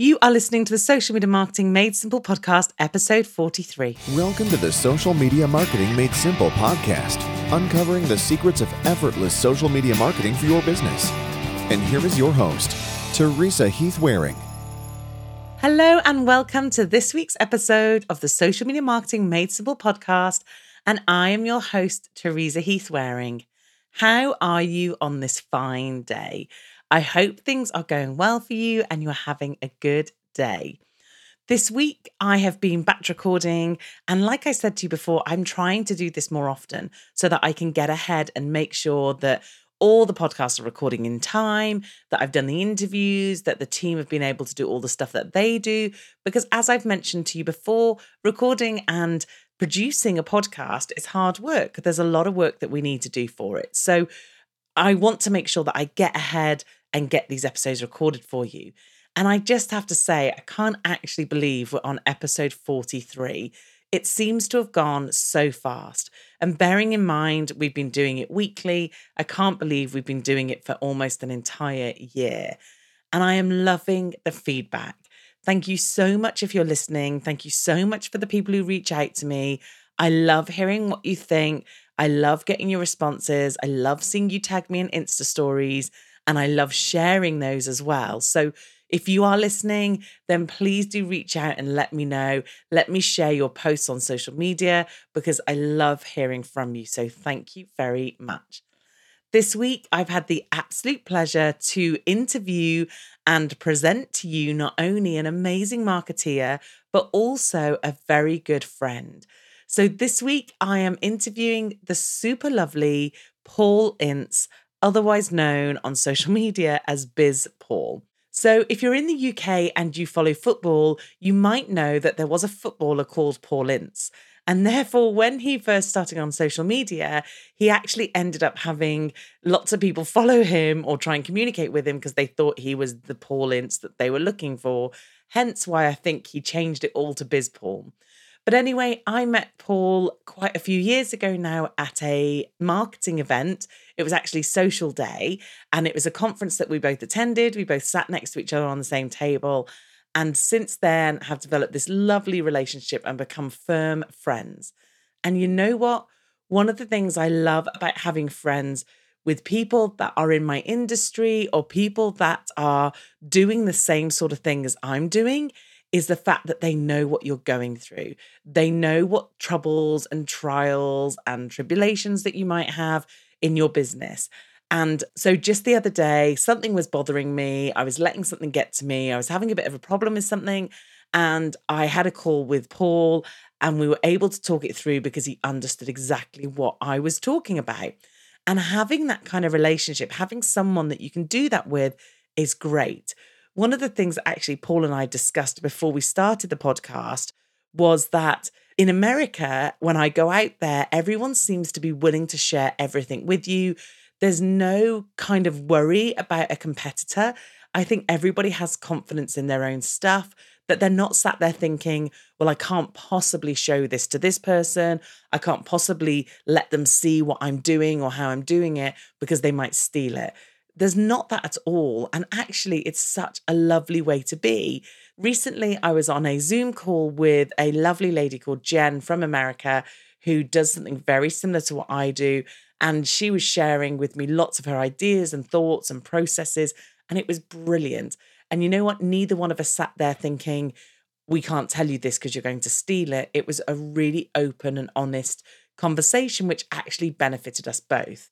You are listening to the Social Media Marketing Made Simple podcast, episode 43. Welcome to the Social Media Marketing Made Simple podcast, uncovering the secrets of effortless social media marketing for your business. And here is your host, Teresa Heath Wareing. Hello, and welcome to this week's episode of the Social Media Marketing Made Simple podcast. And I am your host, Teresa Heath Wareing. How are you on this fine day? I hope things are going well for you and you're having a good day. This week, I have been batch recording. And like I said to you before, I'm trying to do this more often so that I can get ahead and make sure that all the podcasts are recording in time, that I've done the interviews, that the team have been able to do all the stuff that they do. Because as I've mentioned to you before, recording and producing a podcast is hard work. There's a lot of work that we need to do for it. So I want to make sure that I get ahead and get these episodes recorded for you. And I just have to say, I can't actually believe we're on episode 43. It seems to have gone so fast. And bearing in mind, we've been doing it weekly, I can't believe we've been doing it for almost an entire year. And I am loving the feedback. Thank you so much if you're listening. Thank you so much for the people who reach out to me. I love hearing what you think. I love getting your responses. I love seeing you tag me in Insta stories and I love sharing those as well. So if you are listening, then please do reach out and let me know. Let me share your posts on social media because I love hearing from you. So thank you very much. This week, I've had the absolute pleasure to interview and present to you not only an amazing marketeer, but also a very good friend. So this week I am interviewing the super lovely Paul Ince, otherwise known on social media as Biz Paul. So, if you're in the UK and you follow football, you might know that there was a footballer called Paul Ince. And therefore, when he first started on social media, he actually ended up having lots of people follow him or try and communicate with him because they thought he was the Paul Ince that they were looking for. Hence why I think he changed it all to Biz Paul. But anyway, I met Paul quite a few years ago now at a marketing event. It was actually Social Day, and it was a conference that we both attended. We both sat next to each other on the same table. And since then, have developed this lovely relationship and become firm friends. And you know what? One of the things I love about having friends with people that are in my industry or people that are doing the same sort of thing as I'm doing is the fact that they know what you're going through. They know what troubles and trials and tribulations that you might have in your business. And so just the other day, something was bothering me. I was letting something get to me. I was having a bit of a problem with something. And I had a call with Paul, and we were able to talk it through because he understood exactly what I was talking about. And having that kind of relationship, having someone that you can do that with is great. One of the things actually Paul and I discussed before we started the podcast was that in America, when I go out there, everyone seems to be willing to share everything with you. There's no kind of worry about a competitor. I think everybody has confidence in their own stuff, that they're not sat there thinking, well, I can't possibly show this to this person. I can't possibly let them see what I'm doing or how I'm doing it because they might steal it. There's not that at all. And actually, it's such a lovely way to be. Recently, I was on a Zoom call with a lovely lady called Jen from America who does something very similar to what I do. And she was sharing with me lots of her ideas and thoughts and processes. And it was brilliant. And you know what? Neither one of us sat there thinking, we can't tell you this because you're going to steal it. It was a really open and honest conversation, which actually benefited us both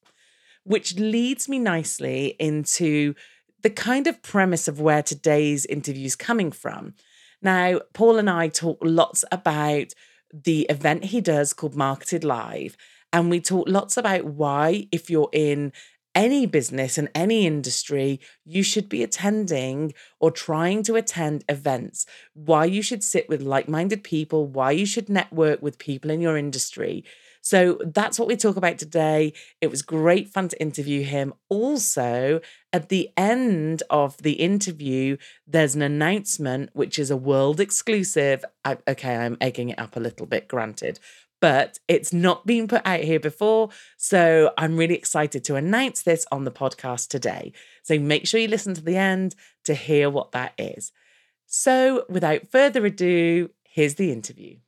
which leads me nicely into the kind of premise of where today's interview is coming from. Now, Paul and I talk lots about the event he does called Marketed Live. And we talk lots about why, if you're in any business and any industry, you should be attending or trying to attend events, why you should sit with like minded people, why you should network with people in your industry. So that's what we talk about today. It was great fun to interview him. Also, at the end of the interview, there's an announcement, which is a world exclusive. I, okay, I'm egging it up a little bit, granted, but it's not been put out here before. So I'm really excited to announce this on the podcast today. So make sure you listen to the end to hear what that is. So without further ado, here's the interview.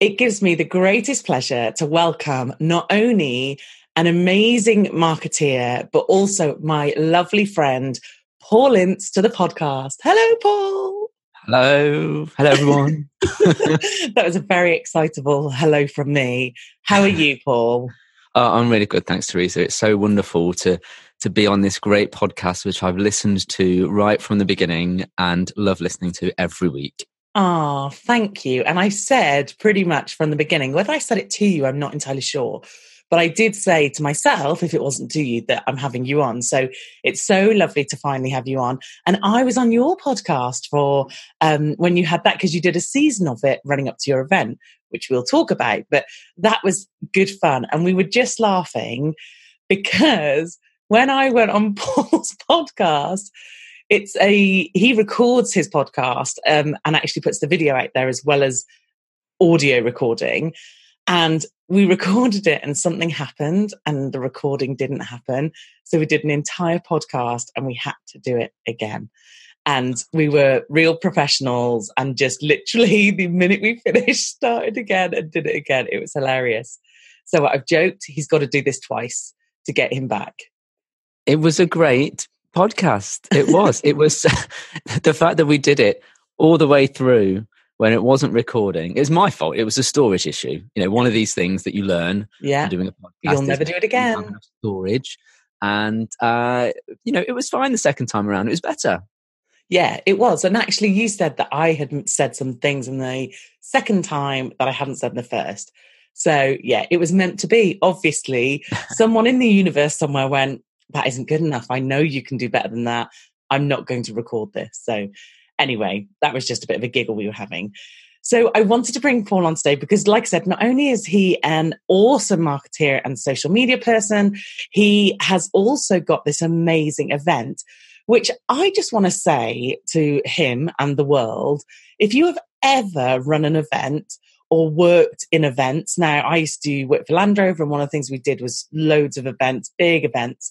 It gives me the greatest pleasure to welcome not only an amazing marketeer, but also my lovely friend, Paul Ince, to the podcast. Hello, Paul. Hello. Hello, everyone. that was a very excitable hello from me. How are you, Paul? Uh, I'm really good, thanks, Teresa. It's so wonderful to to be on this great podcast, which I've listened to right from the beginning and love listening to every week. Ah, oh, thank you. And I said pretty much from the beginning, whether I said it to you, I'm not entirely sure. But I did say to myself, if it wasn't to you, that I'm having you on. So it's so lovely to finally have you on. And I was on your podcast for um, when you had that, because you did a season of it running up to your event, which we'll talk about. But that was good fun. And we were just laughing because when I went on Paul's podcast, it's a he records his podcast um, and actually puts the video out there as well as audio recording. And we recorded it and something happened and the recording didn't happen. So we did an entire podcast and we had to do it again. And we were real professionals and just literally the minute we finished started again and did it again it was hilarious. So i've joked he's got to do this twice to get him back. It was a great podcast. It was. it was the fact that we did it all the way through when it wasn't recording. It was my fault. It was a storage issue. You know, one of these things that you learn. Yeah. Doing a podcast. You'll never do it again. Storage. And, uh, you know, it was fine the second time around. It was better. Yeah, it was. And actually, you said that I had said some things in the second time that I hadn't said in the first. So, yeah, it was meant to be. Obviously, someone in the universe somewhere went, That isn't good enough. I know you can do better than that. I'm not going to record this. So, anyway, that was just a bit of a giggle we were having. So I wanted to bring Paul on today because, like I said, not only is he an awesome marketeer and social media person, he has also got this amazing event, which I just want to say to him and the world if you have ever run an event or worked in events, now I used to work for Land Rover, and one of the things we did was loads of events, big events.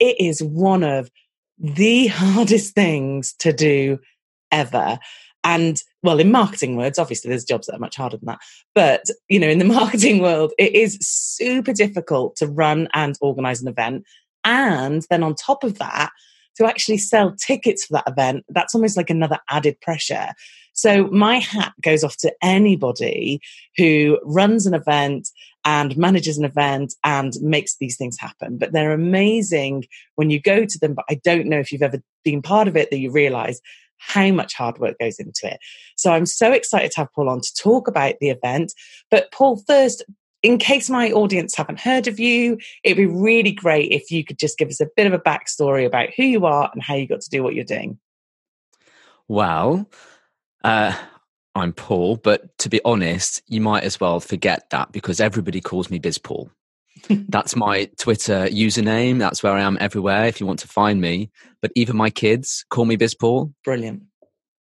It is one of the hardest things to do ever. And well, in marketing words, obviously there's jobs that are much harder than that. But, you know, in the marketing world, it is super difficult to run and organize an event. And then on top of that, to actually sell tickets for that event, that's almost like another added pressure. So my hat goes off to anybody who runs an event and manages an event and makes these things happen. But they're amazing when you go to them. But I don't know if you've ever been part of it that you realize how much hard work goes into it. So I'm so excited to have Paul on to talk about the event. But Paul, first, in case my audience haven't heard of you, it'd be really great if you could just give us a bit of a backstory about who you are and how you got to do what you're doing. Well, uh, I'm Paul, but to be honest, you might as well forget that because everybody calls me Biz Paul. that's my Twitter username. That's where I am everywhere if you want to find me. But even my kids call me Biz Paul. Brilliant.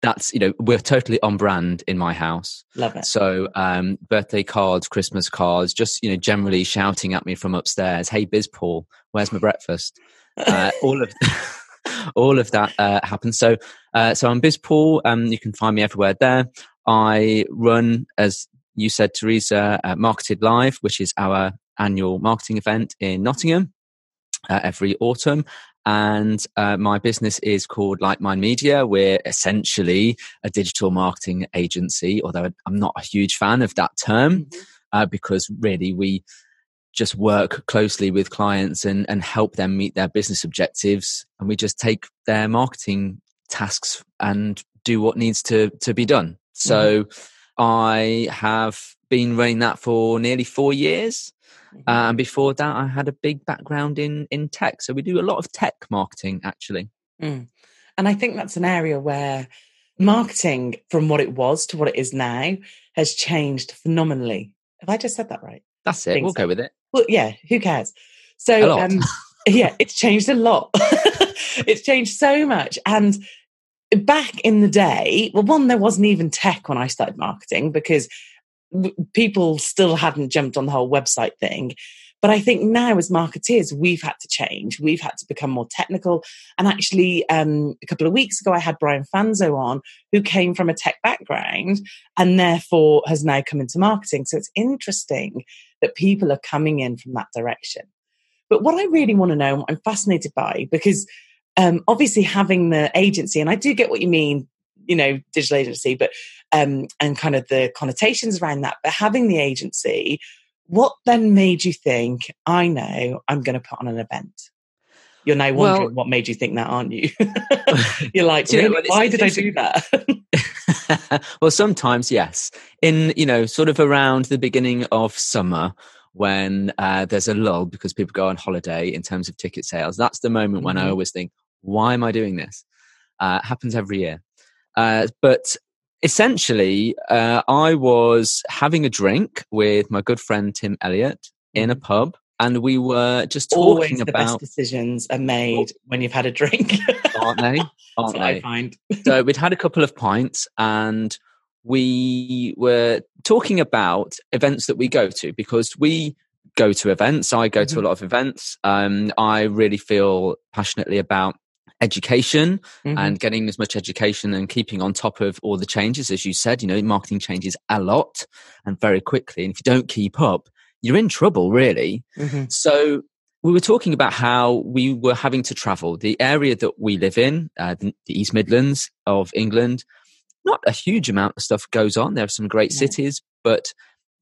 That's, you know, we're totally on brand in my house. Love it. So, um, birthday cards, Christmas cards, just, you know, generally shouting at me from upstairs, Hey, Biz Paul, where's my breakfast? Uh, all of, all of that, uh, happens. So, uh, so I'm Biz Paul. Um, you can find me everywhere there. I run, as you said, Teresa, uh, Marketed Live, which is our annual marketing event in Nottingham uh, every autumn. And uh, my business is called Like Mind Media. We're essentially a digital marketing agency, although I'm not a huge fan of that term mm-hmm. uh, because really we just work closely with clients and, and help them meet their business objectives. And we just take their marketing tasks and do what needs to, to be done. So mm-hmm. I have been running that for nearly four years. Mm-hmm. Uh, and before that, I had a big background in in tech, so we do a lot of tech marketing actually. Mm. And I think that's an area where marketing, from what it was to what it is now, has changed phenomenally. Have I just said that right? That's it. We'll so. go with it. Well, yeah. Who cares? So, um, yeah, it's changed a lot. it's changed so much, and back in the day, well, one, there wasn't even tech when I started marketing because people still hadn't jumped on the whole website thing. But I think now, as marketeers, we've had to change. We've had to become more technical. And actually, um, a couple of weeks ago, I had Brian Fanzo on, who came from a tech background and therefore has now come into marketing. So it's interesting that people are coming in from that direction. But what I really want to know, I'm fascinated by, because um, obviously having the agency, and I do get what you mean you know, digital agency, but um, and kind of the connotations around that. But having the agency, what then made you think, I know I'm going to put on an event? You're now wondering well, what made you think that, aren't you? You're like, really? know, why did I do that? well, sometimes yes. In you know, sort of around the beginning of summer, when uh, there's a lull because people go on holiday in terms of ticket sales, that's the moment mm-hmm. when I mm-hmm. always think, why am I doing this? Uh, happens every year. Uh, but essentially, uh, I was having a drink with my good friend Tim Elliott in a mm-hmm. pub, and we were just talking Always the about best decisions are made when you've had a drink, aren't they? Aren't they? I find. so we'd had a couple of pints, and we were talking about events that we go to because we go to events. I go mm-hmm. to a lot of events. Um, I really feel passionately about education mm-hmm. and getting as much education and keeping on top of all the changes as you said you know marketing changes a lot and very quickly and if you don't keep up you're in trouble really mm-hmm. so we were talking about how we were having to travel the area that we live in uh, the east midlands of england not a huge amount of stuff goes on there are some great yeah. cities but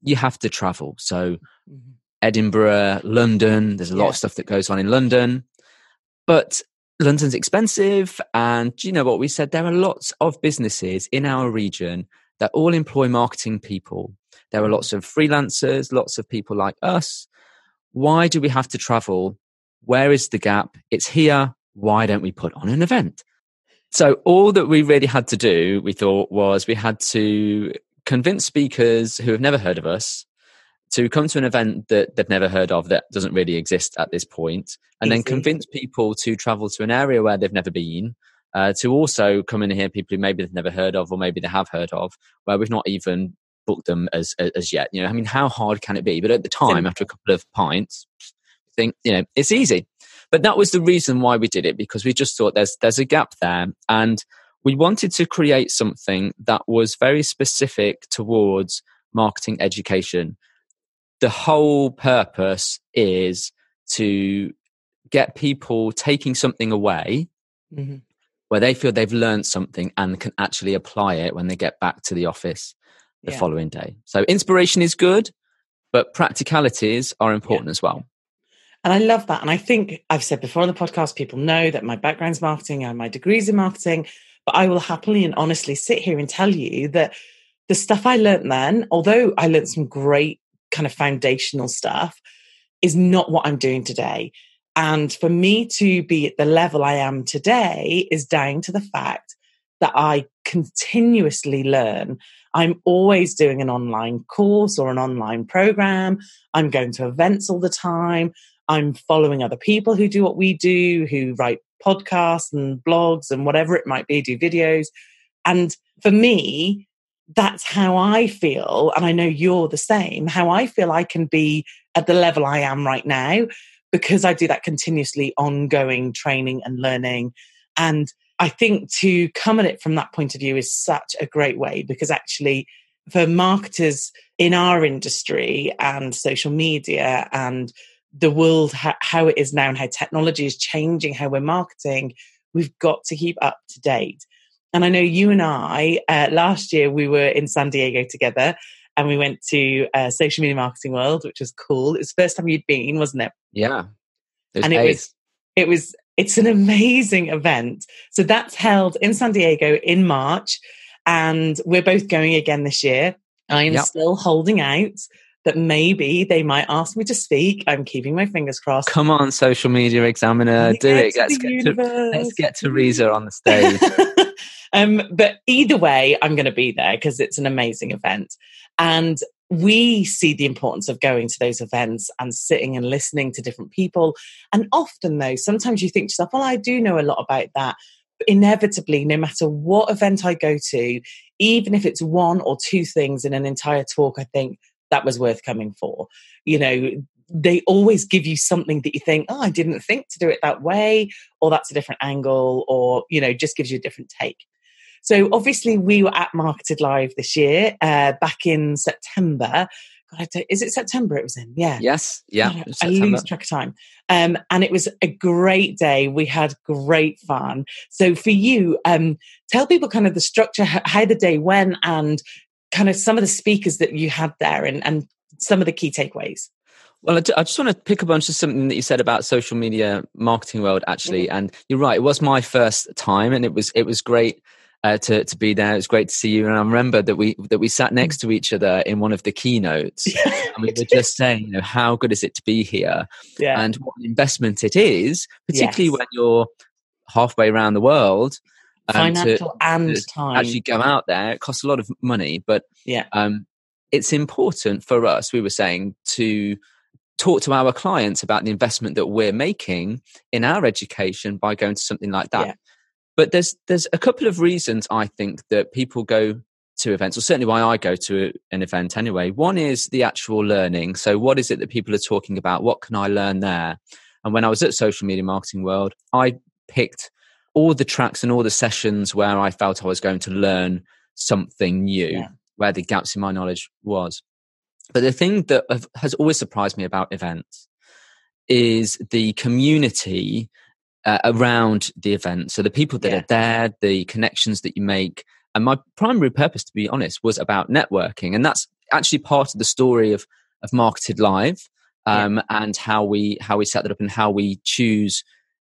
you have to travel so mm-hmm. edinburgh london there's a lot of stuff that goes on in london but London's expensive. And you know what we said? There are lots of businesses in our region that all employ marketing people. There are lots of freelancers, lots of people like us. Why do we have to travel? Where is the gap? It's here. Why don't we put on an event? So all that we really had to do, we thought, was we had to convince speakers who have never heard of us to come to an event that they've never heard of that doesn't really exist at this point, and Easy. then convince people to travel to an area where they've never been. Uh, to also come in and hear people who maybe they've never heard of or maybe they have heard of where we've not even booked them as as yet you know i mean how hard can it be but at the time after a couple of pints I think you know it's easy but that was the reason why we did it because we just thought there's there's a gap there and we wanted to create something that was very specific towards marketing education. The whole purpose is to get people taking something away mm-hmm. where they feel they've learned something and can actually apply it when they get back to the office the yeah. following day. So inspiration is good, but practicalities are important yeah. as well. And I love that. And I think I've said before on the podcast, people know that my background's marketing and my degrees in marketing, but I will happily and honestly sit here and tell you that the stuff I learned then, although I learned some great kind of foundational stuff, is not what I'm doing today. And for me to be at the level I am today is down to the fact that I continuously learn. I'm always doing an online course or an online program. I'm going to events all the time. I'm following other people who do what we do, who write podcasts and blogs and whatever it might be, do videos. And for me, that's how I feel. And I know you're the same, how I feel I can be at the level I am right now because I do that continuously ongoing training and learning. And I think to come at it from that point of view is such a great way because actually, for marketers in our industry and social media and the world, how, it is now and how technology is changing how we're marketing, we've got to keep up to date. And I know you and I, uh, last year we were in San Diego together and we went to uh, Social Media Marketing World, which was cool. It was the first time you'd been, wasn't it? Yeah. It and it was, it was, it's an amazing event. So that's held in San Diego in March and we're both going again this year. I'm yep. still holding out that maybe they might ask me to speak. I'm keeping my fingers crossed. Come on, social media examiner, do it. Let's get, to, let's get Teresa on the stage. um, but either way, I'm going to be there because it's an amazing event. And we see the importance of going to those events and sitting and listening to different people. And often, though, sometimes you think to yourself, well, I do know a lot about that. But inevitably, no matter what event I go to, even if it's one or two things in an entire talk, I think, that was worth coming for. You know, they always give you something that you think, oh, I didn't think to do it that way, or that's a different angle, or, you know, just gives you a different take. So obviously, we were at Marketed Live this year, uh, back in September. God, is it September it was in? Yeah. Yes. Yeah. God, I, I lose track of time. Um, and it was a great day. We had great fun. So for you, um, tell people kind of the structure, how the day went and kind of some of the speakers that you had there and, and some of the key takeaways? Well, I just want to pick a bunch of something that you said about social media marketing world, actually. Mm-hmm. And you're right; it was my first time, and it was it was great uh, to to be there. It was great to see you, and I remember that we that we sat next to each other in one of the keynotes, and we were just saying, you know, how good is it to be here, yeah. and what an investment it is, particularly yes. when you're halfway around the world um, financial to, and to time. Actually, go out there. It costs a lot of money, but yeah, um, it's important for us. We were saying to talk to our clients about the investment that we're making in our education by going to something like that. Yeah. But there's there's a couple of reasons I think that people go to events, or certainly why I go to an event anyway. One is the actual learning. So, what is it that people are talking about? What can I learn there? And when I was at Social Media Marketing World, I picked all the tracks and all the sessions where I felt I was going to learn something new, yeah. where the gaps in my knowledge was. But the thing that has always surprised me about events is the community uh, around the event. So the people that yeah. are there, the connections that you make. And my primary purpose, to be honest, was about networking. And that's actually part of the story of, of Marketed Live um, yeah. and how we, how we set that up and how we choose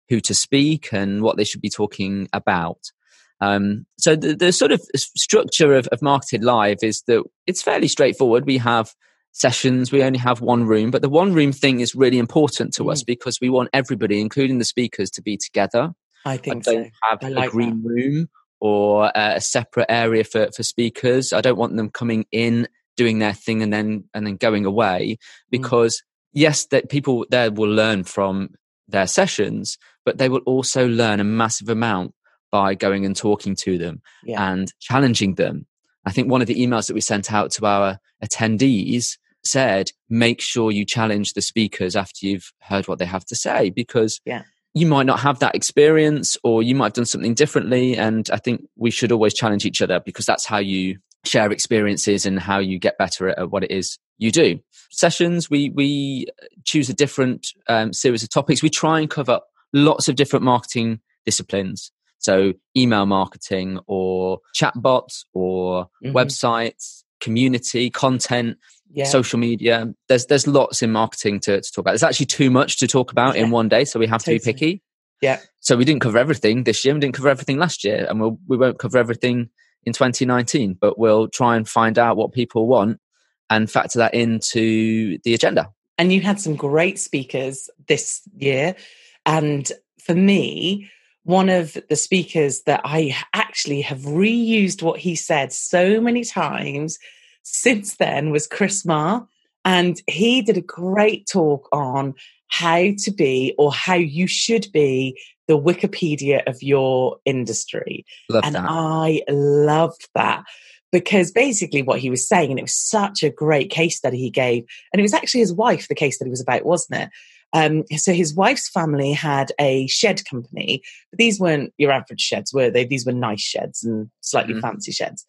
who to speak and what they should be talking about. Um, so the, the sort of structure of, of Marketed Live is that it's fairly straightforward. We have sessions, we only have one room, but the one room thing is really important to mm. us because we want everybody, including the speakers, to be together. I think I don't so. have I like a green that. room or a separate area for, for speakers. I don't want them coming in, doing their thing and then and then going away mm. because mm. yes, that people there will learn from their sessions, but they will also learn a massive amount by going and talking to them yeah. and challenging them. I think one of the emails that we sent out to our attendees said, make sure you challenge the speakers after you've heard what they have to say because yeah. you might not have that experience or you might have done something differently. And I think we should always challenge each other because that's how you share experiences and how you get better at, what it is you do. Sessions, we, we choose a different um, series of topics. We try and cover lots of different marketing disciplines. So email marketing or chatbots or mm-hmm. websites, community, content, yeah. social media. There's there's lots in marketing to, to talk about. There's actually too much to talk about yeah. in one day, so we have totally. to be picky. Yeah. So we didn't cover everything this year. We didn't cover everything last year, and we'll, we won't cover everything in 2019. But we'll try and find out what people want and factor that into the agenda. And you had some great speakers this year, and for me, one of the speakers that I actually have reused what he said so many times since then was Chris Marr. And he did a great talk on how to be or how you should be the Wikipedia of your industry. Love and that. I loved that because basically what he was saying, and it was such a great case study he gave, and it was actually his wife the case study was about, wasn't it? Um, so his wife's family had a shed company, but these weren't your average sheds, were they? These were nice sheds and slightly mm. fancy sheds.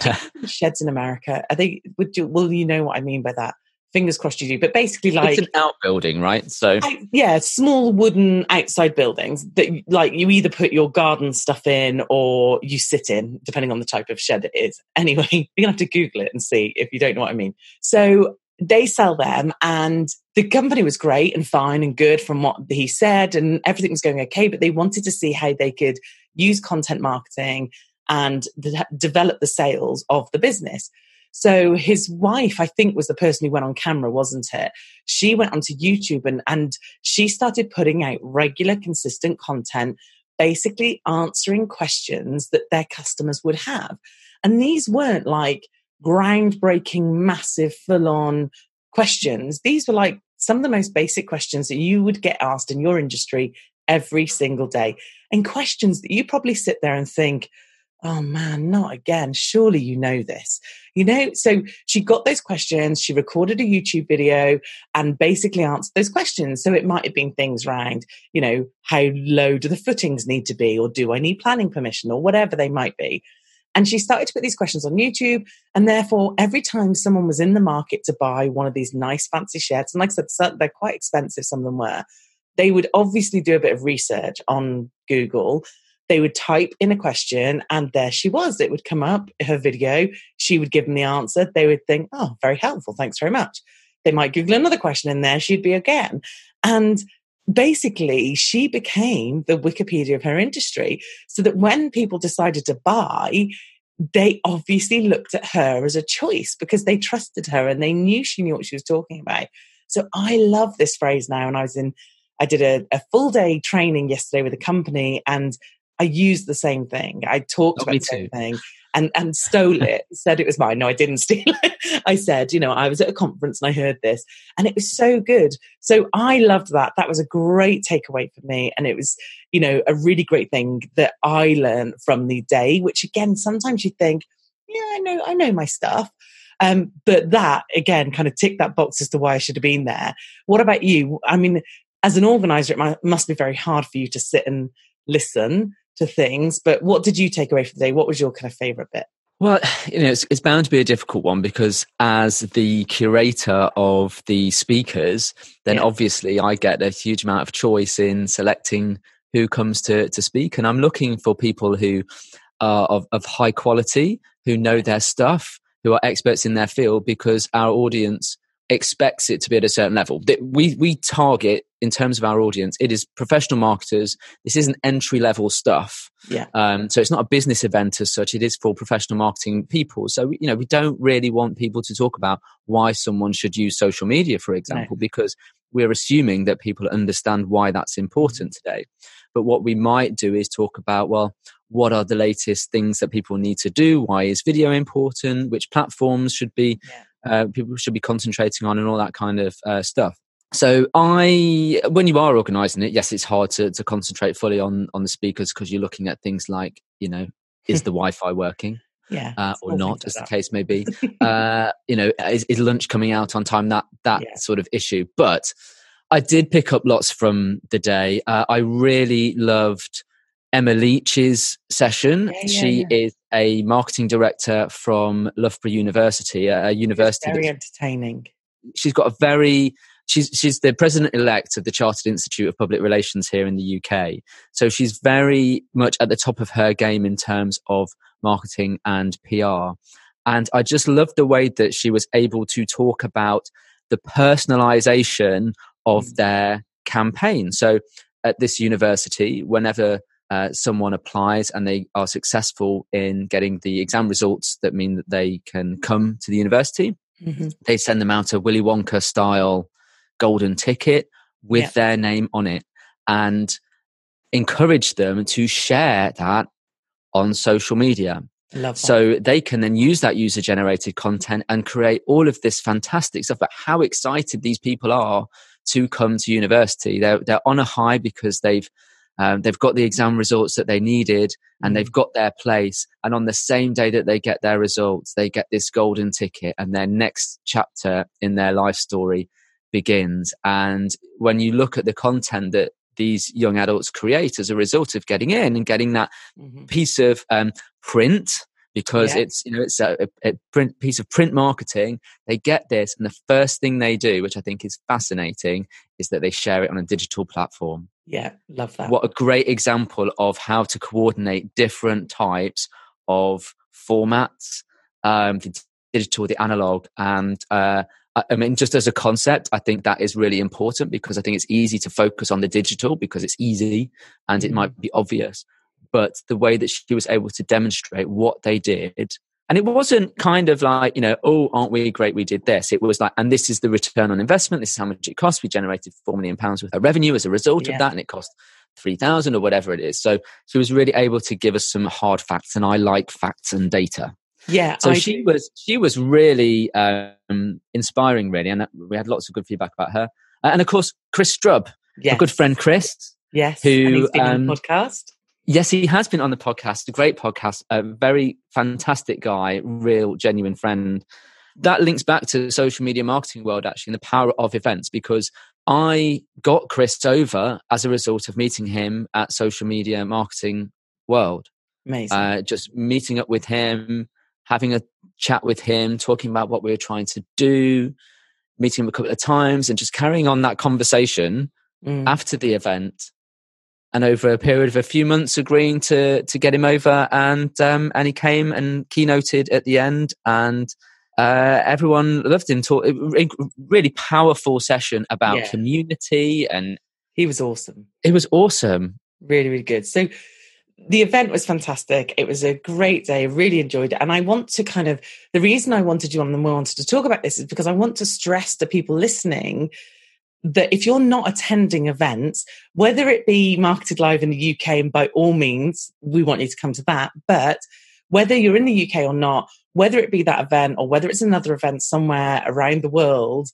sheds in America, are they? Would you, will you know what I mean by that? Fingers crossed you do. But basically, like it's an outbuilding, right? So I, yeah, small wooden outside buildings that like you either put your garden stuff in or you sit in, depending on the type of shed it is. Anyway, you're gonna have to Google it and see if you don't know what I mean. So they sell them and the company was great and fine and good from what he said and everything was going okay but they wanted to see how they could use content marketing and de- develop the sales of the business. So his wife i think was the person who went on camera wasn't it? She went onto youtube and and she started putting out regular consistent content basically answering questions that their customers would have. And these weren't like groundbreaking, massive, full on questions. These were like some of the most basic questions that you would get asked in your industry every single day. And questions that you probably sit there and think, oh man, not again. Surely you know this. You know, so she got those questions, she recorded a YouTube video and basically answered those questions. So it might have been things around, you know, how low do the footings need to be, or do I need planning permission, or whatever they might be. And she started to put these questions on YouTube. And therefore, every time someone was in the market to buy one of these nice fancy shirts, and like I said, they're quite expensive, some of them were, they would obviously do a bit of research on Google. They would type in a question, and there she was. It would come up, her video. She would give them the answer. They would think, oh, very helpful. Thanks very much. They might Google another question in there. She'd be again. And basically she became the Wikipedia of her industry. So that when people decided to buy, they obviously looked at her as a choice because they trusted her and they knew she knew what she was talking about. So I love this phrase now. And I was in, I did a, a full day training yesterday with a company and I used the same thing. I talked oh, about the same thing and, and stole it, said it was mine. No, I didn't steal it. I said, you know, I was at a conference and I heard this and it was so good. So I loved that. That was a great takeaway for me. And it was, you know, a really great thing that I learned from the day, which again, sometimes you think, yeah, I know, I know my stuff. Um, but that again kind of ticked that box as to why I should have been there. What about you? I mean, as an organizer, it must be very hard for you to sit and listen to things. But what did you take away from the day? What was your kind of favorite bit? Well, you know, it's, it's bound to be a difficult one because as the curator of the speakers, then yeah. obviously I get a huge amount of choice in selecting who comes to, to speak. And I'm looking for people who are of, of high quality, who know their stuff, who are experts in their field because our audience expects it to be at a certain level. We, we target in terms of our audience, it is professional marketers. This isn't entry level stuff. Yeah. Um, so it's not a business event as such. It is for professional marketing people. So, you know, we don't really want people to talk about why someone should use social media, for example, no. because we're assuming that people understand why that's important today. But what we might do is talk about, well, what are the latest things that people need to do? Why is video important? Which platforms should be yeah. Uh, people should be concentrating on, and all that kind of uh, stuff. So I, when you are organising it, yes, it's hard to, to concentrate fully on on the speakers because you're looking at things like, you know, is the Wi-Fi working? Yeah, uh, or not, as the case may be. uh, you know, is, is, lunch coming out on time? That that yeah. sort of issue. But I did pick up lots from the day. Uh, I really loved Emma Leech's session. Yeah, yeah, she yeah. is a marketing director from Loughborough University, a university. It's very entertaining. She's got a very she's she's the president elect of the Chartered Institute of Public Relations here in the UK. So she's very much at the top of her game in terms of marketing and PR. And I just loved the way that she was able to talk about the personalization of mm. their campaign. So at this university, whenever uh, someone applies and they are successful in getting the exam results that mean that they can come to the university. Mm-hmm. They send them out a Willy Wonka style golden ticket with yeah. their name on it and encourage them to share that on social media. So they can then use that user generated content and create all of this fantastic stuff about how excited these people are to come to university. They're, they're on a high because they've um, they've got the exam results that they needed and they've mm. got their place. And on the same day that they get their results, they get this golden ticket and their next chapter in their life story begins. And when you look at the content that these young adults create as a result of getting in and getting that mm-hmm. piece of um, print because yeah. it's you know it's a, a, print piece of print marketing they get this and the first thing they do which i think is fascinating is that they share it on a digital platform yeah love that what a great example of how to coordinate different types of formats um, the digital the analog and uh, I mean, just as a concept, I think that is really important because I think it's easy to focus on the digital because it's easy and it might mm. be obvious but the way that she was able to demonstrate what they did and it wasn't kind of like, you know, oh, aren't we great? We did this. It was like, and this is the return on investment. This is how much it cost. We generated four million pounds worth of revenue as a result yeah. of that, and it cost three thousand or whatever it is. So she was really able to give us some hard facts, and I like facts and data. Yeah. So I she do. was she was really um, inspiring, really, and we had lots of good feedback about her. And of course, Chris Strub, yes. a good friend, Chris. Yes, who um, podcast. Yes, he has been on the podcast. A great podcast. A very fantastic guy, real, genuine friend. That links back to the social media marketing world, actually, and the power of events because I got Chris over as a result of meeting him at Social Media Marketing World. Amazing. Uh, just meeting up with him, having a chat with him, talking about what we were trying to do, meeting him a couple of times, and just carrying on that conversation mm. after the event and over a period of a few months agreeing to to get him over. And um, and he came and keynoted at the end and uh, everyone loved him. Talk really powerful session about yeah. community and he was awesome. It was awesome. Really really good. So the event was fantastic. It was a great day. I really enjoyed it. And i want to kind of the reason i wanted you on and wanted to talk about this is because i want to stress to people listening that if you're not attending events, whether it be marketed live in the UK, and by all means, we want you to come to that, but whether you're in the UK or not, whether it be that event or whether it's another event somewhere around the world,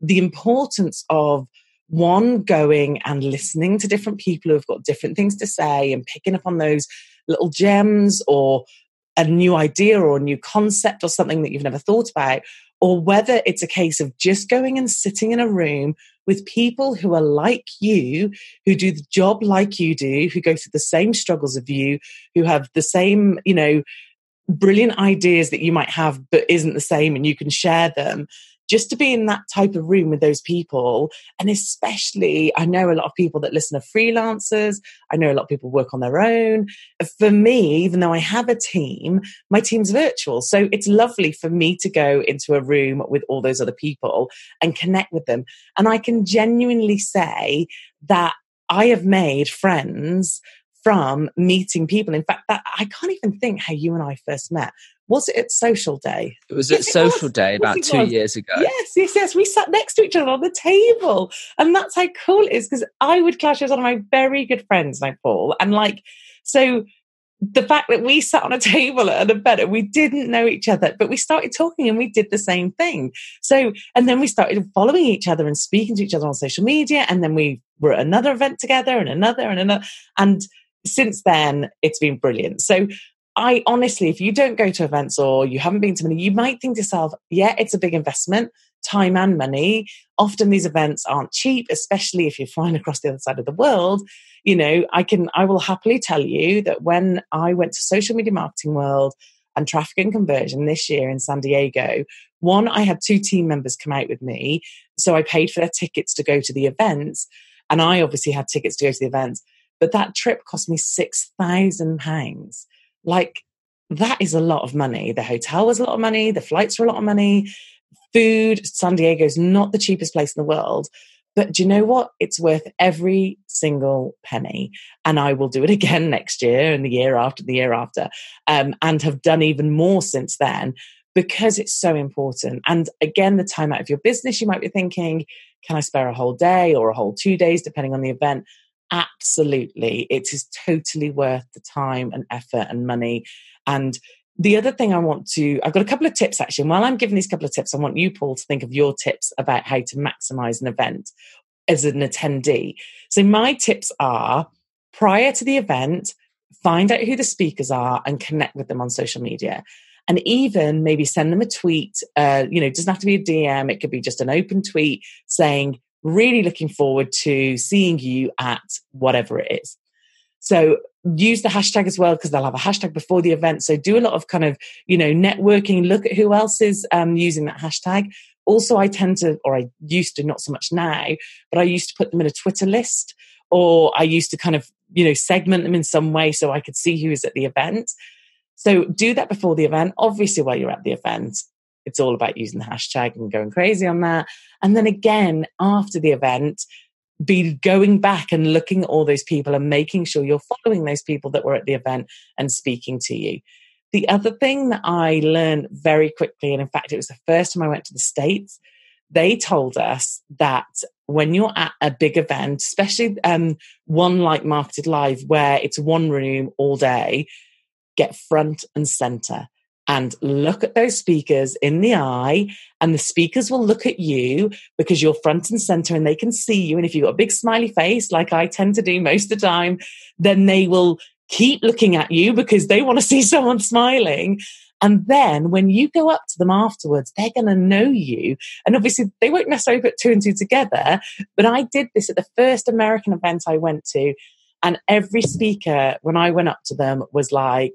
the importance of one going and listening to different people who've got different things to say and picking up on those little gems or a new idea or a new concept or something that you've never thought about, or whether it's a case of just going and sitting in a room with people who are like you, who do the job like you do, who go through the same struggles of you, who have the same, you know, brilliant ideas that you might have, but isn't the same, and you can share them. Just to be in that type of room with those people. And especially, I know a lot of people that listen to freelancers. I know a lot of people work on their own. For me, even though I have a team, my team's virtual. So it's lovely for me to go into a room with all those other people and connect with them. And I can genuinely say that I have made friends from meeting people. In fact, that I can't even think how you and I first met. Was it at Social Day? It was yes, at Social Day about two was. years ago. Yes, yes, yes. We sat next to each other on the table. And that's how cool it is because I would clash as one of my very good friends, like Paul. And like, so the fact that we sat on a table at an event and we didn't know each other, but we started talking and we did the same thing. So, and then we started following each other and speaking to each other on social media. And then we were at another event together and another and another. And since then, it's been brilliant. So I honestly, if you don't go to events or you haven't been to many, you might think to yourself, yeah, it's a big investment, time and money. Often these events aren't cheap, especially if you're flying across the other side of the world. You know, I can, I will happily tell you that when I went to social media marketing world and traffic and conversion this year in San Diego, one, I had two team members come out with me. So I paid for their tickets to go to the events. And I obviously had tickets to go to the events. But that trip cost me £6,000 like, that is a lot of money. The hotel was a lot of money. The flights were a lot of money. Food, San Diego is not the cheapest place in the world. But do you know what? It's worth every single penny. And I will do it again next year and the year after, the year after, um, and have done even more since then because it's so important. And again, the time out of your business, you might be thinking, can I spare a whole day or a whole two days, depending on the event? Absolutely it is totally worth the time and effort and money and the other thing I want to, I've got a couple of tips actually. And while I'm giving these couple of tips, I want you, Paul, to think of your tips about how to maximize an event as an attendee. So, my tips are prior to the event, find out who the speakers are and connect with them on social media. And even maybe send them a tweet. Uh, you know, it doesn't have to be a DM, it could be just an open tweet saying, really looking forward to seeing you at whatever it is. So use the hashtag as well because they'll have a hashtag before the event. So do a lot of kind of, you know, networking, look at who else is um, using that hashtag. Also, I tend to, or I used to, not so much now, but I used to put them in a Twitter list or I used to kind of, you know, segment them in some way so I could see who is at the event. So do that before the event. Obviously, while you're at the event, it's all about using the hashtag and going crazy on that. And then again, after the event, be going back and looking at all those people and making sure you're following those people that were at the event and speaking to you. The other thing that I learned very quickly, and in fact, it was the first time I went to the States, they told us that when you're at a big event, especially um, one like Marketed Live, where it's one room all day, get front and center and look at those speakers in the eye and the speakers will look at you because you're front and center and they can see you and if you've got a big smiley face like i tend to do most of the time then they will keep looking at you because they want to see someone smiling and then when you go up to them afterwards, they're going to know you. And obviously, they won't necessarily put two and two together. But I did this at the first American event I went to. And every speaker, when I went up to them, was like,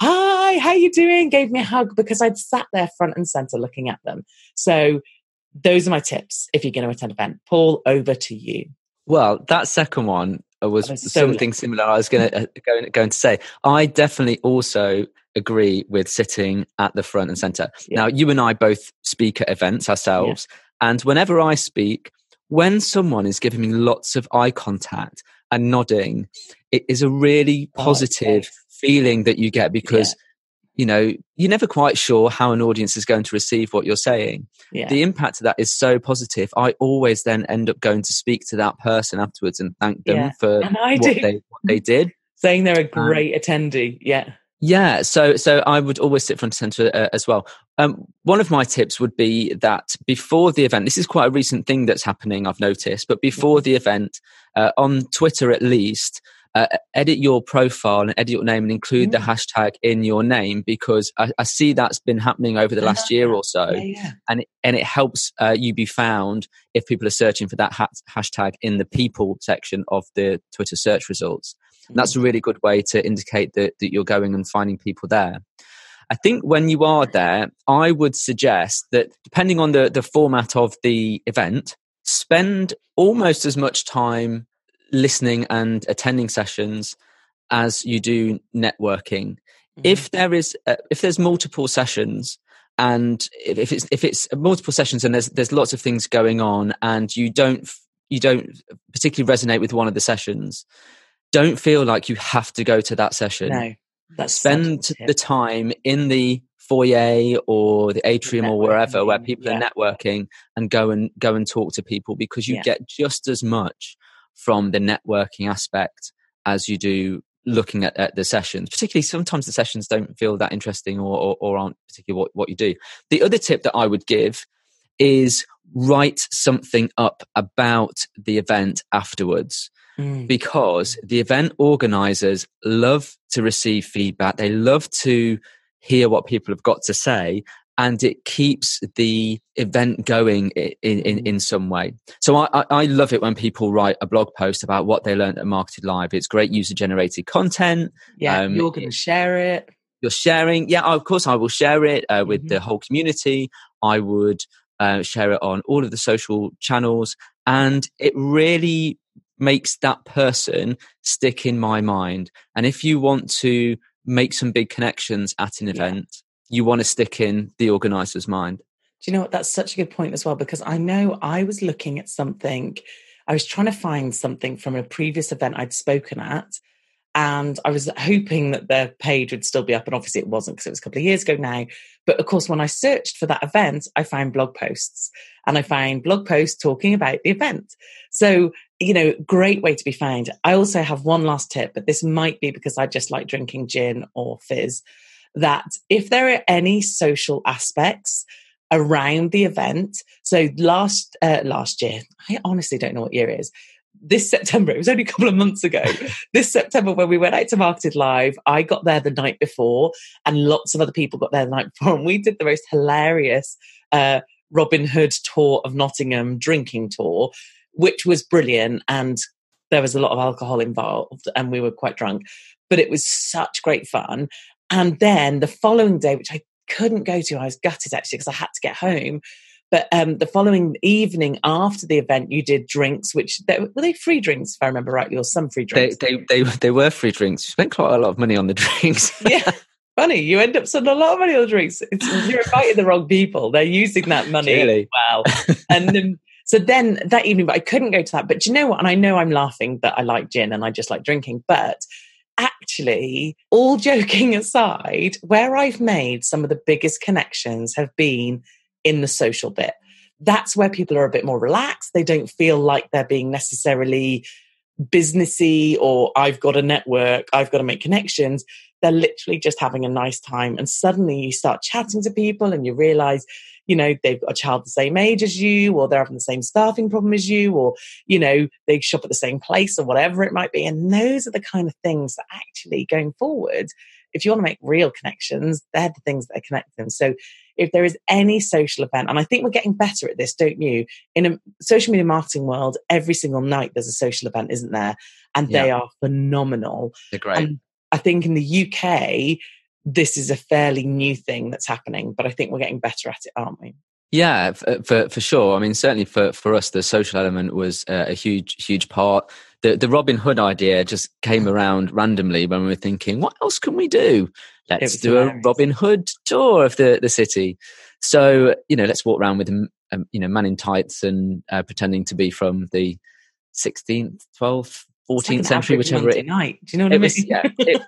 hi, how you doing? Gave me a hug because I'd sat there front and center looking at them. So those are my tips if you're going to attend an event. Paul, over to you. Well, that second one uh, was, was so something similar. I was going to uh, going, going to say. I definitely also agree with sitting at the front and center. Yeah. Now, you and I both speak at events ourselves, yeah. and whenever I speak, when someone is giving me lots of eye contact and nodding, it is a really oh, positive oh, feeling that you get because yeah. you know you're never quite sure how an audience is going to receive what you're saying yeah. the impact of that is so positive i always then end up going to speak to that person afterwards and thank them yeah. for what they, what they did saying they're a um, great um, attendee yeah yeah, so so I would always sit front and center uh, as well. Um, one of my tips would be that before the event, this is quite a recent thing that's happening. I've noticed, but before the event, uh, on Twitter at least, uh, edit your profile and edit your name and include mm. the hashtag in your name because I, I, see that's been happening over the last year or so, yeah, yeah. and it, and it helps uh, you be found if people are searching for that ha- hashtag in the people section of the Twitter search results. Mm. That's a really good way to indicate that that you're going and finding people there. I think when you are there, I would suggest that depending on the, the format of the event, spend almost as much time listening and attending sessions as you do networking. Mm-hmm. If there is, uh, if there's multiple sessions, and if, if it's if it's multiple sessions and there's there's lots of things going on, and you don't you don't particularly resonate with one of the sessions, don't feel like you have to go to that session. No, that's spend the time in the foyer or the atrium or wherever where people yeah. are networking and go and go and talk to people because you yeah. get just as much from the networking aspect as you do looking at, at, the sessions particularly sometimes the sessions don't feel that interesting or, or, or aren't particularly what, what you do the other tip that i would give is write something up about the event afterwards mm. because the event organizers love to receive feedback they love to hear what people have got to say and it keeps the event going in, in, mm-hmm. in some way. So I, I love it when people write a blog post about what they learned at Marketed Live. It's great user generated content. Yeah, um, you're going to share it. You're sharing. Yeah, of course I will share it uh, with mm-hmm. the whole community. I would uh, share it on all of the social channels. And it really makes that person stick in my mind. And if you want to make some big connections at an event. You want to stick in the organizer's mind. Do you know what? That's such a good point as well, because I know I was looking at something, I was trying to find something from a previous event I'd spoken at. And I was hoping that the page would still be up. And obviously it wasn't because it was a couple of years ago now. But of course, when I searched for that event, I found blog posts and I find blog posts talking about the event. So you know, great way to be found. I also have one last tip, but this might be because I just like drinking gin or fizz. That if there are any social aspects around the event, so last uh, last year, I honestly don't know what year it is. This September, it was only a couple of months ago. this September, when we went out to Marketed Live, I got there the night before, and lots of other people got there the night before, and we did the most hilarious uh, Robin Hood tour of Nottingham drinking tour which was brilliant. And there was a lot of alcohol involved and we were quite drunk, but it was such great fun. And then the following day, which I couldn't go to, I was gutted actually because I had to get home. But um, the following evening after the event, you did drinks, which they, were they free drinks, if I remember rightly, or some free drinks? They, they, they, they were free drinks. You spent quite a lot of money on the drinks. yeah. Funny, you end up spending a lot of money on drinks. It's, you're inviting the wrong people. They're using that money really? well. And um, so then that evening, but I couldn't go to that. But you know what? And I know I'm laughing that I like gin and I just like drinking, but actually, all joking aside, where I've made some of the biggest connections have been in the social bit. That's where people are a bit more relaxed. They don't feel like they're being necessarily businessy or I've got a network, I've got to make connections. They're literally just having a nice time. And suddenly you start chatting to people and you realize you know, they've got a child the same age as you, or they're having the same staffing problem as you, or, you know, they shop at the same place or whatever it might be. And those are the kind of things that actually going forward, if you want to make real connections, they're the things that connect them. So if there is any social event, and I think we're getting better at this, don't you? In a social media marketing world, every single night there's a social event, isn't there? And yeah. they are phenomenal. They're great. And I think in the UK, this is a fairly new thing that's happening, but I think we're getting better at it, aren't we? Yeah, for, for, for sure. I mean, certainly for for us, the social element was uh, a huge huge part. The the Robin Hood idea just came mm. around randomly when we were thinking, what else can we do? Let's do hilarious. a Robin Hood tour of the the city. So you know, let's walk around with um, you know man in tights and uh, pretending to be from the 16th, 12th, 14th like century, whichever it. Night. Do you know what it I mean? Was, yeah, it,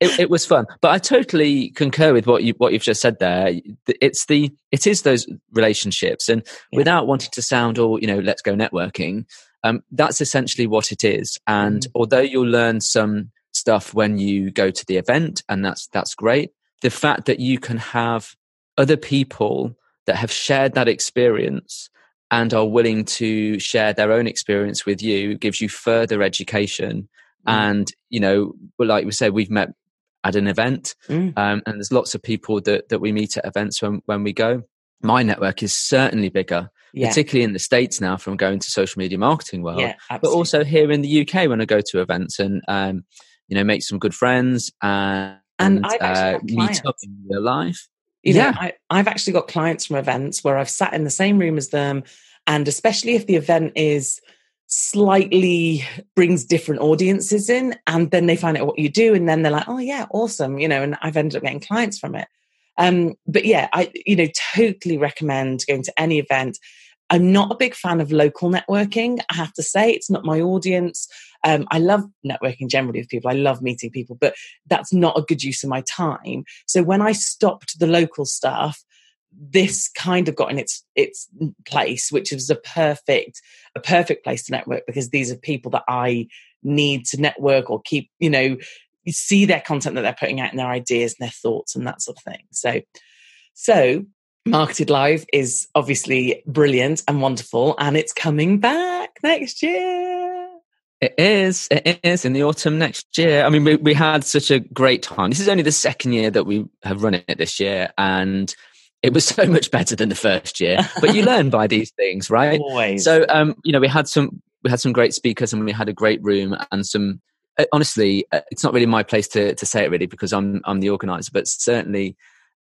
it, it, was fun, but I totally concur with what you what you've just said there. It's the it is those relationships, and yeah. without wanting to sound all you know, let's go networking. Um, that's essentially what it is. And mm. although you'll learn some stuff when you go to the event, and that's that's great. The fact that you can have other people that have shared that experience and are willing to share their own experience with you gives you further education mm. and you know like we said we've met at an event mm. um, and there's lots of people that, that we meet at events when, when we go my network is certainly bigger yeah. particularly in the states now from going to social media marketing world yeah, but also here in the uk when i go to events and um, you know make some good friends and And, and uh, meet up in real life. You know, Yeah. I, I've actually got clients from events where I've sat in the same room as them, and especially if the event is slightly brings different audiences in, and then they find out what you do, and then they're like, "Oh yeah, awesome," you know. And I've ended up getting clients from it. Um, but yeah, I you know totally recommend going to any event. I'm not a big fan of local networking. I have to say, it's not my audience. Um, I love networking generally with people. I love meeting people, but that's not a good use of my time. So when I stopped the local stuff, this kind of got in its its place, which is a perfect a perfect place to network because these are people that I need to network or keep, you know, see their content that they're putting out and their ideas and their thoughts and that sort of thing. So, so Marketed Live is obviously brilliant and wonderful, and it's coming back next year. It is. It is in the autumn next year. I mean, we, we had such a great time. This is only the second year that we have run it this year, and it was so much better than the first year. But you learn by these things, right? Always. So, um, you know, we had some we had some great speakers, and we had a great room, and some. Uh, honestly, uh, it's not really my place to to say it really because I'm I'm the organizer, but certainly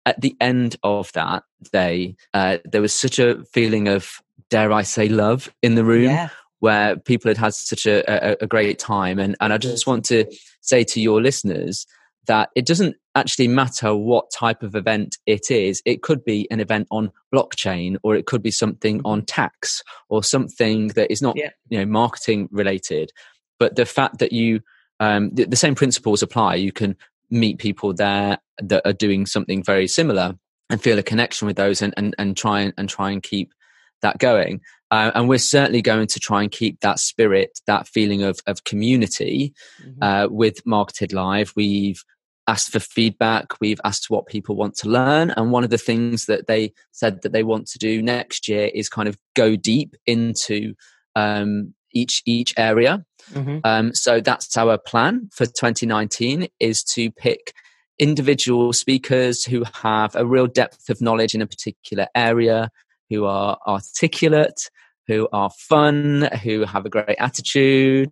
at the end of that day, uh, there was such a feeling of dare I say love in the room yeah, where people had had such a, a, a great time. And, and I just want to say to your listeners that it doesn't actually matter what type of event it is. It could be an event on blockchain, or it could be something on tax, or something that is not Yeah. you know marketing related. But the fact that you um, the, the same principles apply. You can meet people there that are doing something very similar and feel a connection with those, and and, and try and, and try and keep that going. Uh, and we're certainly going to try and keep that spirit, that feeling of, of community Mhm. uh, with Marketed Live. We've asked for feedback. We've asked what people want to learn. And one of the things that they said that they want to do next year is kind of go deep into um, each each area. Mhm. Um, so that's our plan for 2019 is to pick individual speakers who have a real depth of knowledge in a particular area, who are articulate, who are fun, who have a great attitude.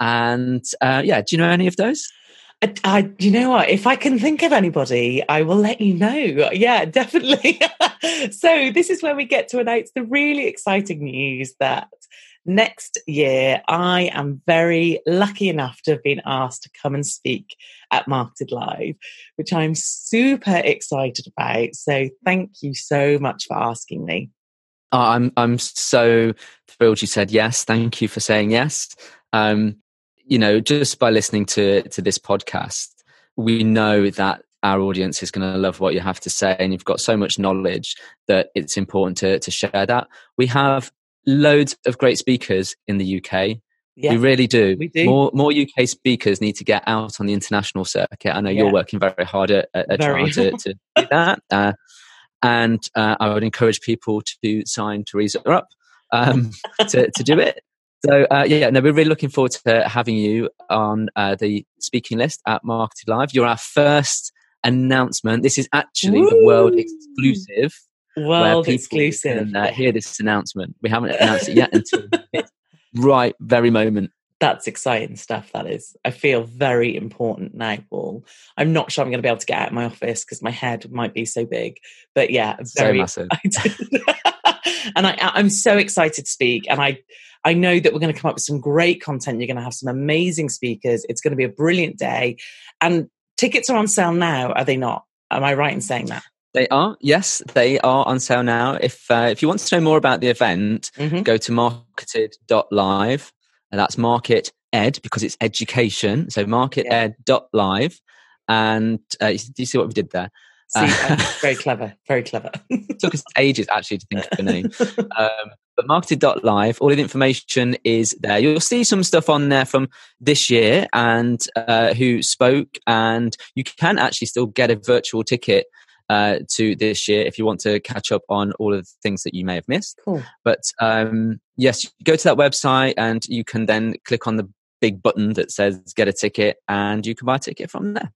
And uh, yeah, do you know any of those? I, I, you know what? If I can think of anybody, I will let you know. Yeah, definitely. so, this is where we get to announce the really exciting news that next year I am very lucky enough to have been asked to come and speak at Marketed Live, which I'm super excited about. So, thank you so much for asking me. Oh, I'm I'm so thrilled you said yes. Thank you for saying yes. Um, you know, just by listening to to this podcast, we know that our audience is going to love what you have to say, and you've got so much knowledge that it's important to to share that. We have loads of great speakers in the UK. Yeah. We really do. We do. More more UK speakers need to get out on the international circuit. I know Yeah. you're working very hard at, at, Very. trying to, to do that. Uh, and uh, I would encourage people to sign Teresa up um, to, to do it. So uh, yeah, no, we're really looking forward to having you on uh, the speaking list at Marketed Live. You're our first announcement. This is actually the world exclusive. World exclusive. Can, uh, hear this announcement. We haven't announced it yet until right very moment. that's exciting stuff that is i feel very important now paul i'm not sure i'm going to be able to get out of my office because my head might be so big but yeah So very massive. and I, i'm so excited to speak and i i know that we're going to come up with some great content you're going to have some amazing speakers it's going to be a brilliant day and tickets are on sale now are they not am i right in saying that They are, yes, they are on sale now. If uh, if you want to know more about the event, Mhm. go to marketed.live, and that's market ed because it's education. So marketed.live, and uh, do you see what we did there? see I'm very clever very clever It took us ages actually to think of the name. um, but marketed.live, all of the information is there. You'll see some stuff on there from this year and uh, who spoke, and you can actually still get a virtual ticket uh, to this year if you want to catch up on all of the things that you may have missed. cool But um, yes, go to that website and you can then click on the big button that says get a ticket, and you can buy a ticket from there.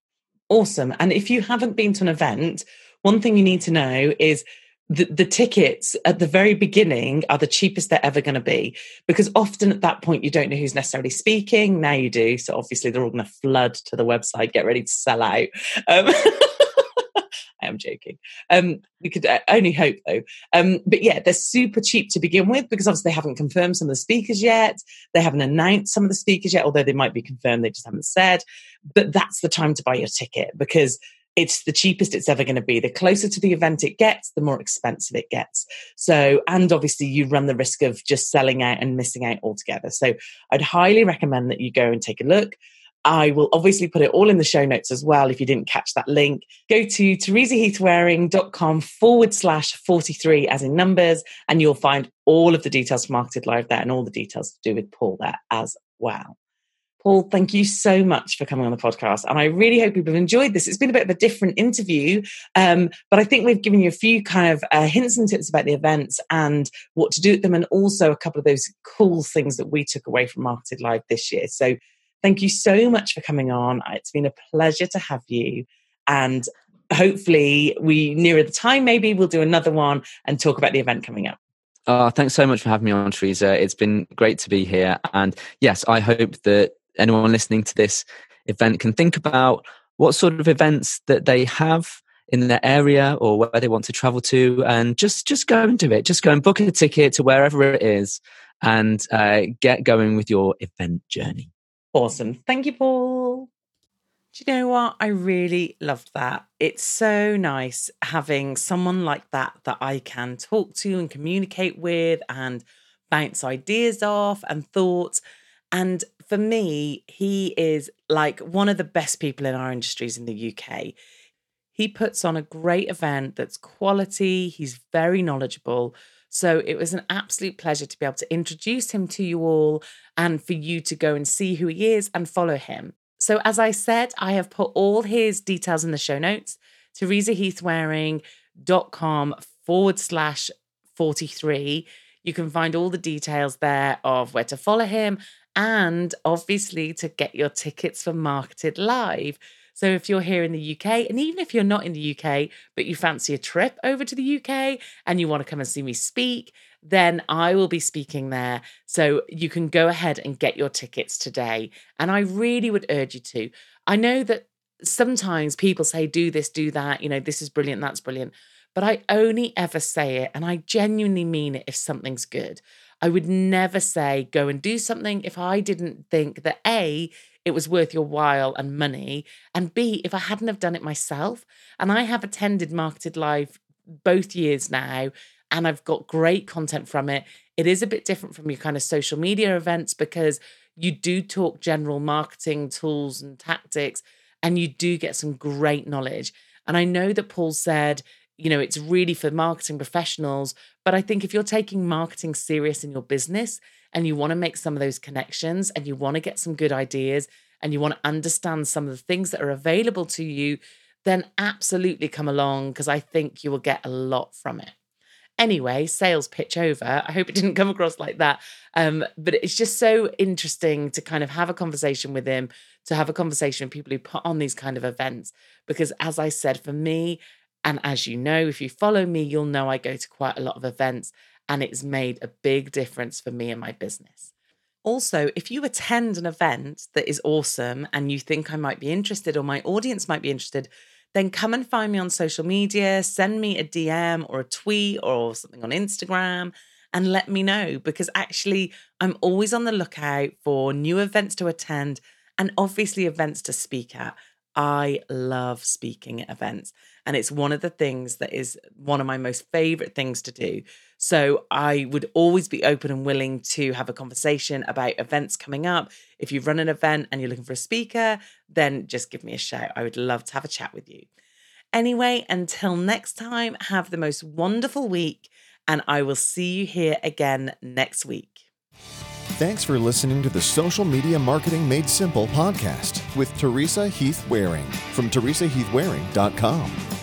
Awesome. And if you haven't been to an event, one thing you need to know is the, the tickets at the very beginning are the cheapest they're ever going to be because often at that point you don't know who's necessarily speaking. Now you do. So obviously they're all going to flood to the website, get ready to sell out. Um, I am joking. Um, we could uh, only hope though. Um, but yeah, they're super cheap to begin with because obviously they haven't confirmed some of the speakers yet. They haven't announced some of the speakers yet, although they might be confirmed. They just haven't said. But that's the time to buy your ticket because it's the cheapest it's ever going to be. The closer to the event it gets, the more expensive it gets. So, and obviously you run the risk of just selling out and missing out altogether. So I'd highly recommend that you go and take a look. I will obviously put it all in the show notes as well if you didn't catch that link. Go to teresaheathwareing.com forward slash 43 as in numbers, and you'll find all of the details for Marketed Live there and all the details to do with Paul there as well. Paul, thank you so much for coming on the podcast. And I really hope people have enjoyed this. It's been a bit of a different interview, um, but I think we've given you a few kind of uh, hints and tips about the events and what to do at them, and also a couple of those cool things that we took away from Marketed Live this year. So thank you so much for coming on. It's been a pleasure to have you. And hopefully, we nearer the time, maybe we'll do another one and talk about the event coming up. Oh, thanks so much for having me on, Teresa. It's been great to be here. And yes, I hope that anyone listening to this event can think about what sort of events that they have in their area or where they want to travel to and just just go and do it just go and book a ticket to wherever it is and uh, get going with your event journey awesome thank you paul do you know what? I really loved that. It's so nice having someone like that that I can talk to and communicate with and bounce ideas off and thoughts. And for me, he is like one of the best people in our industries in the UK. He puts on a great event that's quality, he's very knowledgeable. So it was an absolute pleasure to be able to introduce him to you all and for you to go and see who he is and follow him. So, as I said, I have put all his details in the show notes. TeresaHeathwareing.com forward slash 43. You can find all the details there of where to follow him and obviously to get your tickets for Marketed Live. So if you're here in the UK, and even if you're not in the UK, but you fancy a trip over to the UK and you want to come and see me speak, then I will be speaking there. So you can go ahead and get your tickets today. And I really would urge you to. I know that sometimes people say, do this, do that, you know, this is brilliant, that's brilliant. But I only ever say it, and I genuinely mean it if something's good. I would never say go and do something if I didn't think that A, it was worth your while and money, and B, if I hadn't have done it myself. And I have attended Marketed Live both years now, and I've got great content from it. It is a bit different from your kind of social media events because you do talk general marketing tools and tactics, and you do get some great knowledge. And I know that Paul said you know, it's really for marketing professionals. But I think if you're taking marketing serious in your business and you want to make some of those connections and you want to get some good ideas and you want to understand some of the things that are available to you, then absolutely come along because I think you will get a lot from it. Anyway, sales pitch over. I hope it didn't come across like that. Um, but it's just so interesting to kind of have a conversation with him, to have a conversation with people who put on these kind of events. Because as I said, for me, and as you know, if you follow me, you'll know I go to quite a lot of events and it's made a big difference for me and my business. Also, if you attend an event that is awesome and you think I might be interested or my audience might be interested, then come and find me on social media, send me a DM or a tweet or something on Instagram and let me know because actually I'm always on the lookout for new events to attend and obviously events to speak at. I love speaking at events. And it's one of the things that is one of my most favorite things to do. So I would always be open and willing to have a conversation about events coming up. If you run an event and you're looking for a speaker, then just give me a shout. I would love to have a chat with you. Anyway, until next time, have the most wonderful week, and I will see you here again next week. Thanks for listening to the Social Media Marketing Made Simple podcast with Teresa Heath Wareing from teresaheathwareing.com.